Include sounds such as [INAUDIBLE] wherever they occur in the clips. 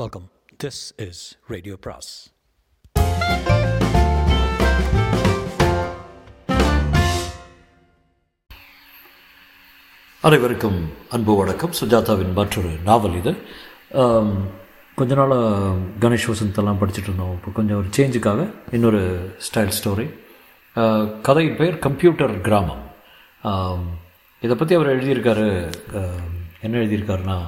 Welcome this is radio பிராஸ் அனைவருக்கும் அன்பு வணக்கம். சுஜாதாவின் மற்றொரு நாவல் இது. கொஞ்ச நாளாக கணேஷ் வசந்தெல்லாம் படிச்சுட்டு இருந்தோம். இப்போ கொஞ்சம் ஒரு சேஞ்சுக்காக இன்னொரு ஸ்டைல் ஸ்டோரி கதையின் பெயர் கம்ப்யூட்டர் கிராமம் இதை பற்றி அவர் எழுதியிருக்காரு. என்ன எழுதியிருக்காருன்னா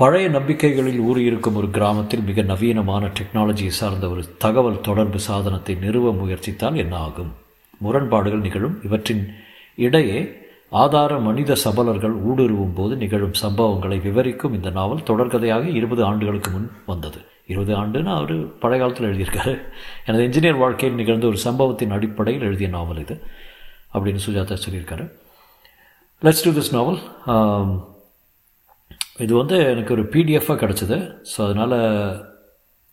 பழைய நம்பிக்கைகளில் ஊறியிருக்கும் ஒரு கிராமத்தில் மிக நவீனமான டெக்னாலஜியை சார்ந்த ஒரு தகவல் தொடர்பு சாதனத்தை நிறுவ முயற்சித்தால் என்ன ஆகும்? முரண்பாடுகள் நிகழும். இவற்றின் இடையே ஆதார மனித சபலர்கள் ஊடுருவும் போது நிகழும் சம்பவங்களை விவரிக்கும் இந்த நாவல் தொடர்கதையாக இருபது ஆண்டுகளுக்கு முன் வந்தது. இருபது ஆண்டுன்னு அவர் பழைய காலத்தில் எழுதியிருக்காரு. எனது இன்ஜினியர் வாழ்க்கையில் நிகழ்ந்த ஒரு சம்பவத்தின் அடிப்படையில் எழுதிய நாவல் இது அப்படின்னு சுஜாதா சொல்லியிருக்காரு. லெட்ஸ் டூ திஸ் நாவல் இது வந்து எனக்கு ஒரு பிடிஎஃபாக கிடச்சிது. ஸோ அதனால்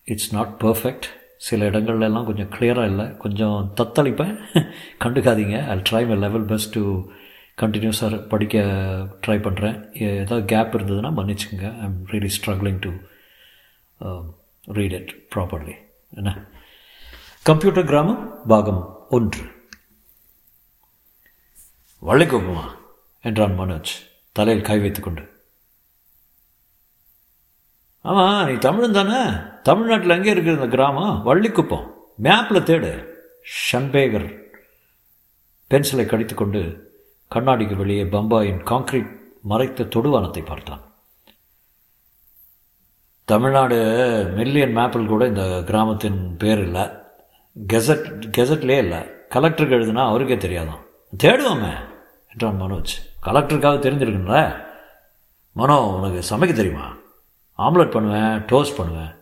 இட்ஸ் நாட் பர்ஃபெக்ட் சில இடங்கள்ல எல்லாம் கொஞ்சம் கிளியராக இல்லை. கொஞ்சம் தத்தளிப்பேன். [LAUGHS] கண்டுக்காதீங்க. I try my level best to கண்டினியூஸாக படிக்க ட்ரை பண்ணுறேன் ஏதாவது கேப் இருந்ததுன்னா மன்னிச்சுங்க I am really struggling to read it properly என்ன? கம்ப்யூட்டர் கிராமம் பாகம் ஒன்று. வள்ளிக்கோப்புமா என்றான் மனோஜ். தலையில் கை வைத்துக்கொண்டு ஆமாம் நீ தமிழன் தானே? தமிழ்நாட்டில் எங்கே இருக்கிற இந்த கிராமம்? வள்ளிக்குப்பம். மேப்பில் தேடு. ஷன்பேகர் பென்சிலை கடித்துக்கொண்டு கண்ணாடிக்கு வெளியே பம்பாயின் காங்கிரீட் மறைத்த தொடுவானத்தை பார்த்தான். தமிழ்நாடு மில்லியன் மேப்பில் கூட இந்த கிராமத்தின் பேர் இல்லை. கெசட் கெசட்லே இல்லை. கலெக்டருக்கு எழுதுனா அவருக்கே தெரியாதான். தேடுவோமே என்றான் மனோஜ். கலெக்டருக்காக தெரிஞ்சிருக்குல்ல மனோ உனக்கு சமைக்க தெரியுமா? ஆம்லெட் பண்ணுவேன் டோஸ்ட் பண்ணுவேன்.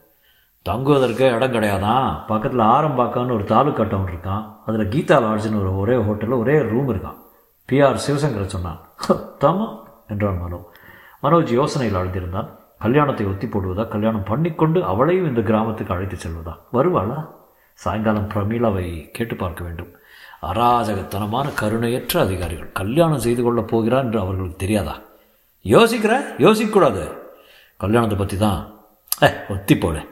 தங்குவதற்கு இடம் கிடையாதான் பக்கத்தில் ஆரம்பாக்கான்னு ஒரு தாலுக்கா டவுன் இருக்கான். அதில் கீதா லாட்ஜ்னு ஒரு ஒரே ஹோட்டலில் ஒரே ரூம் இருக்கான். பிஆர் சிவசங்கரை சொன்னான் தமா என்றான் மனோ. மனோஜ் யோசனையில் ஆழ்ந்திருந்தான் கல்யாணத்தை ஒத்தி போடுவதா? கல்யாணம் பண்ணிக்கொண்டு அவளையும் இந்த கிராமத்துக்கு அழைத்து செல்வதா? வருவாளா? சாயங்காலம் பிரமீளாவை கேட்டு பார்க்க வேண்டும். அராஜகத்தனமான கருணையற்ற அதிகாரிகள். கல்யாணம் செய்து கொள்ளப் போகிறார் என்று அவர்களுக்கு தெரியாதா? யோசிக்கிற? யோசிக்கக்கூடாது கல்யாணத்தை பற்றி தான் ஏ ஒத்தி போல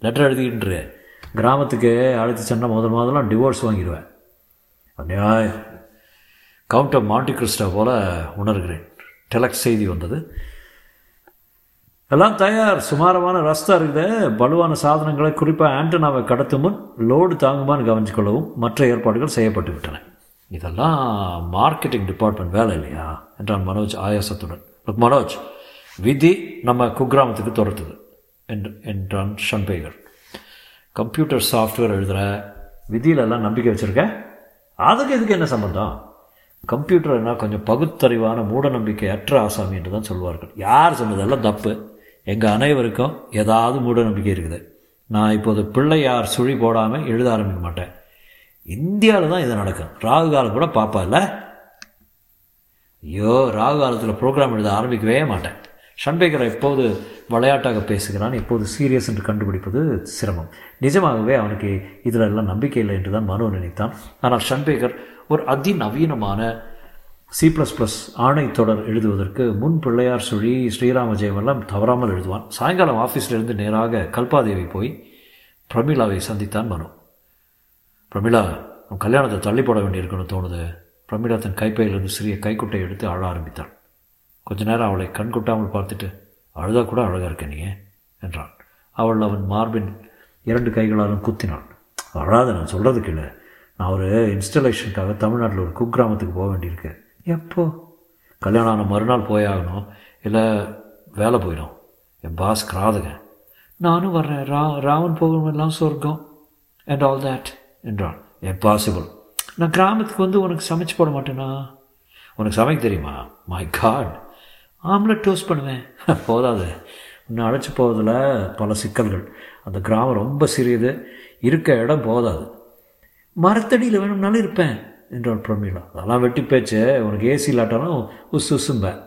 லெட்டர் எழுதிக்கிட்டு கிராமத்துக்கு அழைத்து சென்ற முதல் முதலாம் டிவோர்ஸ் வாங்கிடுவேன். அநியாயம். கவுண்டர் மாண்டி கிறிஸ்டா போல உணர்கிறேன். டெலக்ஸ் செய்தி வந்தது. எல்லாம் தயார். சுமாரமான ரஸ்தா இருக்குது. பலுவான சாதனங்களை குறிப்பாக ஆண்டனாவை கடத்தும் முன் லோடு தாங்குமான்னு கவனிச்சுக்கொள்ளவும் மற்ற ஏற்பாடுகள் செய்யப்பட்டு விட்டன. இதெல்லாம் மார்க்கெட்டிங் டிபார்ட்மெண்ட் வேலை இல்லையா? என்றான் மனோஜ் ஆயாசத்துடன். மனோஜ் விதி நம்ம குக்கிராமத்துக்கு துரத்துது என்று என்றான் ஷன்பேகர் கம்ப்யூட்டர் சாஃப்ட்வேர் எழுதுகிற விதியிலெல்லாம் நம்பிக்கை வச்சுருக்க? அதுக்கு இதுக்கு என்ன சம்பந்தம்? கம்ப்யூட்டர்னா கொஞ்சம் பகுத்தறிவான மூட நம்பிக்கை அற்ற ஆசாமி என்று தான் சொல்வார்கள். யார் சொன்னதெல்லாம் தப்பு? எங்கள் அனைவருக்கும் ஏதாவது மூட நம்பிக்கை இருக்குது. நான் இப்போது பிள்ளையார் சுழி போடாமல் எழுத ஆரம்பிக்க மாட்டேன். இந்தியாவில் தான் இது நடக்கும். ராகு காலம் கூட பார்ப்பா இல்லை? ஐயோ ராகு காலத்தில் ப்ரோக்ராம் எழுத ஆரம்பிக்கவே மாட்டேன். ஷன்பேகர் எப்போது விளையாட்டாக பேசுகிறான் எப்போது சீரியஸ் என்று கண்டுபிடிப்பது சிரமம். நிஜமாகவே அவனுக்கு இதில் எல்லாம் நம்பிக்கை இல்லை என்று தான் மனோ நினைத்தான். ஆனால் ஷன்பேகர் ஒரு அதிநவீனமான சி ப்ளஸ் ப்ளஸ் ஆணை தொடர் எழுதுவதற்கு முன் பிள்ளையார் சுழி ஸ்ரீராம ஜெயமெல்லாம் தவறாமல் எழுதுவான். சாயங்காலம் ஆஃபீஸிலிருந்து நேராக கல்பாதேவி போய் பிரமிளாவை சந்தித்தான் மனு. பிரமிளா கல்யாணத்தை தள்ளி போட வேண்டியிருக்குன்னு தோணுது. பிரமிளா தன் கைப்பையிலிருந்து சிறிய கைக்குட்டை எடுத்து அழ ஆரம்பித்தாள் கொஞ்ச நேரம் அவளை கண் கொட்டாமல் பார்த்துட்டு அழுதா கூட அழகாக இருக்க நீ என்றான். அவள் அவன் மார்பின் இரண்டு கைகளாலும் குத்தினாள் அழாத நான் சொல்கிறதுக்கு இல்லை நான் ஒரு இன்ஸ்டலேஷனுக்காக தமிழ்நாட்டில் ஒரு குக்கிராமத்துக்கு போக வேண்டியிருக்கு. எப்போ? கல்யாணம் ஆன மறுநாள் போயாகணும் இல்லை வேலை போயிடும். என் பாஸ் கிராதகன். நானும் வர்றேன். ரா ராவன் போகணுமெல்லாம் சொர்க்கம். அண்ட் ஆல் தேட் என்றான். பாசிபிள் நான் கிராமத்துக்கு வந்து உனக்கு சமைச்சு போட மாட்டேனா? உனக்கு சமைக்க தெரியுமா? மை காட் ஆம்லெட் டோஸ்ட் பண்ணுவேன். [LAUGHS] போதாது. இன்னும் அழைச்சி போவதில் பல சிக்கல்கள். அந்த கிராமம் ரொம்ப சிறியது. இருக்க இடம் போதாது. மரத்தடியில் வேணும்னாலும் இருப்பேன் என்றாள் பிரமீளா அதெல்லாம் வெட்டி பேச்சு. உனக்கு ஏசி இல்லாட்டாலும் உஸ் உசும்பேன்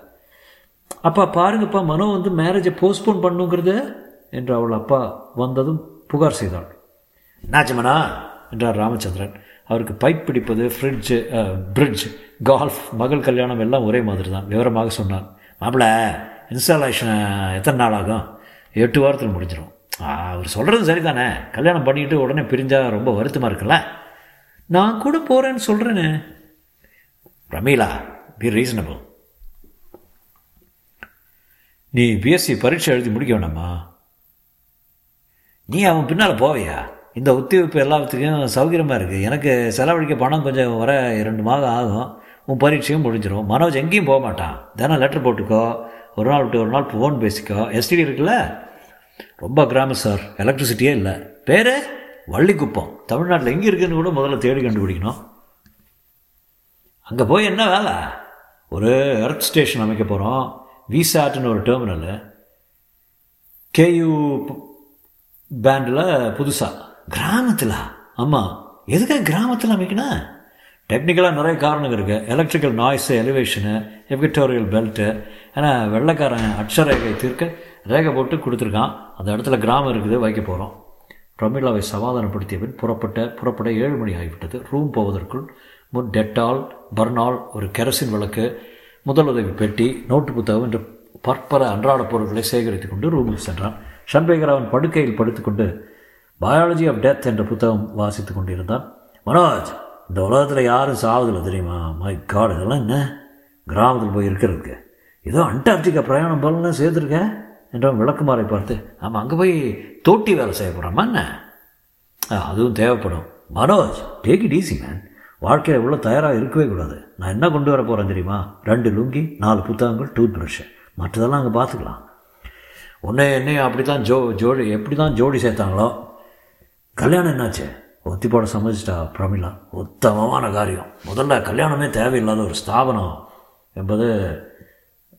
அப்பா பாருங்கப்பா மனோ வந்து மேரேஜை போஸ்ட்போன் பண்ணுங்கிறது என்று அவள் அப்பா வந்ததும் புகார் செய்தாள். என்னாச்சுமனா என்றார் ராமச்சந்திரன். அவருக்கு பைப் பிடிப்பது ஃப்ரிட்ஜு பிரிட்ஜ் கால்ஃப் மகள் கல்யாணம் எல்லாம் ஒரே மாதிரி தான் விவரமாக சொன்னார் மாப்பிள்ள இன்ஸ்டாலேஷன் எத்தனை நாள் ஆகும்? எட்டு வாரத்தில் முடிஞ்சிடும் அவர் சொல்கிறது சரிதானே. கல்யாணம் பண்ணிக்கிட்டு உடனே பிரிஞ்சால் ரொம்ப வருத்தமாக இருக்குல்ல? நான் கூட போகிறேன்னு சொல்கிறேன்னு ரமீலா பி ரீசனபிள் நீ பிஎஸ்சி பரீட்சை எழுதி முடிக்க வேணாமா? நீ அவன் பின்னால் போவியா? இந்த ஒத்திவைப்பு எல்லாத்துக்கும் சௌகரியமாக இருக்குது எனக்கு செலவழிக்க பணம் கொஞ்சம் வர ரெண்டு மாதம் ஆகும். உன் பரீட்சையும் முடிஞ்சிடும் மனோஜ் எங்கேயும் போக மாட்டான். தினம் லெட்டர் போட்டுக்கோ. ஒரு நாள் விட்டு ஒரு நாள் ஃபோன் பேசிக்கோ. எஸ்டிடி இருக்குல்ல? ரொம்ப கிராமம் சார் எலக்ட்ரிசிட்டியே இல்லை. பேர்? வள்ளிக்குப்பம். தமிழ்நாட்டில் எங்கே இருக்குன்னு கூட முதல்ல தேடி கண்டுபிடிக்கணும். அங்கே போய் என்ன வேலை? ஒரு எர்த் ஸ்டேஷன் அமைக்க போகிறோம் விசாட்னு ஒரு டெர்மினலு கேயூ பேண்டில் புதுசாக கிராமத்தில். ஆமாம் எதுக்காக கிராமத்தில் அமைக்கணும்? டெக்னிக்கலாக நிறைய காரணங்கள் இருக்குது electrical noise elevation equatorial belt ஏன்னா வெள்ளைக்காரன் அட்சரேகை தீர்க்க ரேகை போட்டு கொடுத்துருக்கான். அந்த இடத்துல கிராமம் இருக்குது வைக்க போகிறோம் பிரமிளாவை சமாதானப்படுத்திய பின் புறப்பட்ட புறப்பட ஏழு மணி ஆகிவிட்டது. ரூம் போவதற்குள் முன் டெட்டால் பர்னால் ஒரு கெரசின் விளக்கு முதலுதவி பெட்டி நோட்டு புத்தகம் என்று பற்பல அன்றாட பொருட்களை சேகரித்து கொண்டு ரூமுக்கு சென்றான். ஷன்பேகர் அவன் படுக்கையில் படுத்துக்கொண்டு பயாலஜி ஆஃப் டெத் என்ற புத்தகம் வாசித்து கொண்டிருந்தான். மனோஜ் இந்த உலகத்தில் யாரும் சாவதில்லை தெரியுமா? மை காடு இதெல்லாம் என்ன? கிராமத்தில் போய் இருக்கிறதுக்கு. ஏதோ அண்டார்டிகா பிரயாணம் போலன்னு சேர்த்துருக்க என்றவன் விளக்குமாறை பார்த்து ஆமாம் அங்கே போய் தோட்டி வேலை செய்ய என்ன? என்ன அதுவும் தேவைப்படும். Manoj take it easy man வாழ்க்கையில் இவ்வளோ தயாராக இருக்கவே கூடாது. நான் என்ன கொண்டு வர போகிறேன் தெரியுமா? ரெண்டு லுங்கி நாலு புத்தகங்கள் டூத் ப்ரஷ்ஷு மற்றதெல்லாம் அங்கே பார்த்துக்கலாம். உன்னை என்னையும் அப்படி தான் ஜோ ஜோடி எப்படி தான் ஜோடி சேர்த்தாங்களோ? கல்யாணம் என்னாச்சு? ஒத்தி போட சம்மதிச்சிட்டா பிரமிளா. உத்தமமான காரியம். முதல்ல கல்யாணமே தேவையில்லாத ஒரு ஸ்தாபனம் என்பது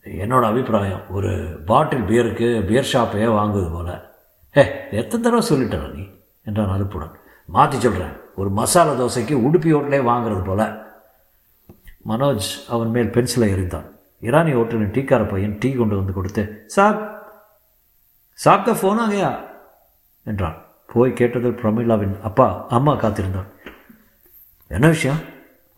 என்னோட அபிப்பிராயம். ஒரு பாட்டில் பியருக்கு பியர் ஷாப்பையே வாங்குவது போல். ஹே எத்தனை தடவை சொல்லிட்டேன் நீ? என்றான் அனுப்புடன் மாற்றி சொல்கிறேன் ஒரு மசாலா தோசைக்கு உடுப்பி ஹோட்டலே வாங்குறது போல். மனோஜ் அவன் மேல் பென்சிலை எரிந்தான் இரானி ஹோட்டலின் டீக்கார பையன் டீ கொண்டு வந்து கொடுத்து சாப் சாப்பிட்ட ஃபோனாகையா என்றான். போய் கேட்டதில் பிரமிளாவின் அப்பா அம்மா காத்திருந்தான் என்ன விஷயம்?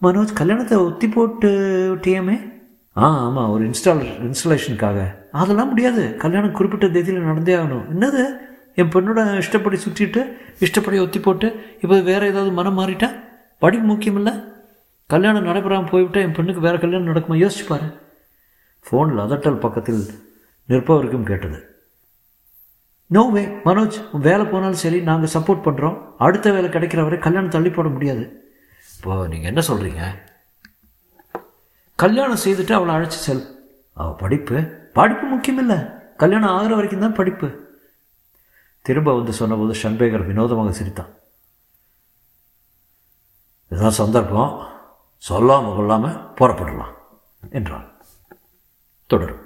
மனோஜ் கல்யாணத்தை ஒத்தி போட்டு விட்டியாமே? ஆ ஆமாம் ஒரு இன்ஸ்டால் இன்ஸ்டலேஷனுக்காக அதெல்லாம் முடியாது. கல்யாணம் குறிப்பிட்ட தேதியில் நடந்தே ஆகணும். என்னது? என் பெண்ணோட இஷ்டப்படி சுற்றிட்டு இஷ்டப்படி ஒத்தி போட்டு இப்போ வேறு ஏதாவது மனம் மாறிட்டேன் படிப்பு முக்கியம் இல்லை? கல்யாணம் நடைபெறாமல் போய்விட்டால் என் பெண்ணுக்கு வேறு கல்யாணம் நடக்குமா? யோசிச்சு பாரு. ஃபோனில் அதட்டல் பக்கத்தில் நிற்பவருக்கும் கேட்டது. நோ வே மனோஜ் வேலை போனாலும் சரி நாங்கள் சப்போர்ட் பண்ணுறோம் அடுத்த வேலை கிடைக்கிற வரை கல்யாணம் தள்ளி போட முடியாது. இப்போ நீங்கள் என்ன சொல்கிறீங்க கல்யாணம் செய்துட்டு அவளை அழைச்சி செல். அவள் படிப்பு? படிப்பு முக்கியமில்லை. கல்யாணம் ஆகிற வரைக்கும் தான் படிப்பு. திரும்ப வந்து சொன்னபோது ஷன்பேகர் வினோதமாக சிரித்தான். இதுதான் சந்தர்ப்பம். சொல்லாமல் கொள்ளாமல் போறப்படலாம் என்றான். தொடரும்.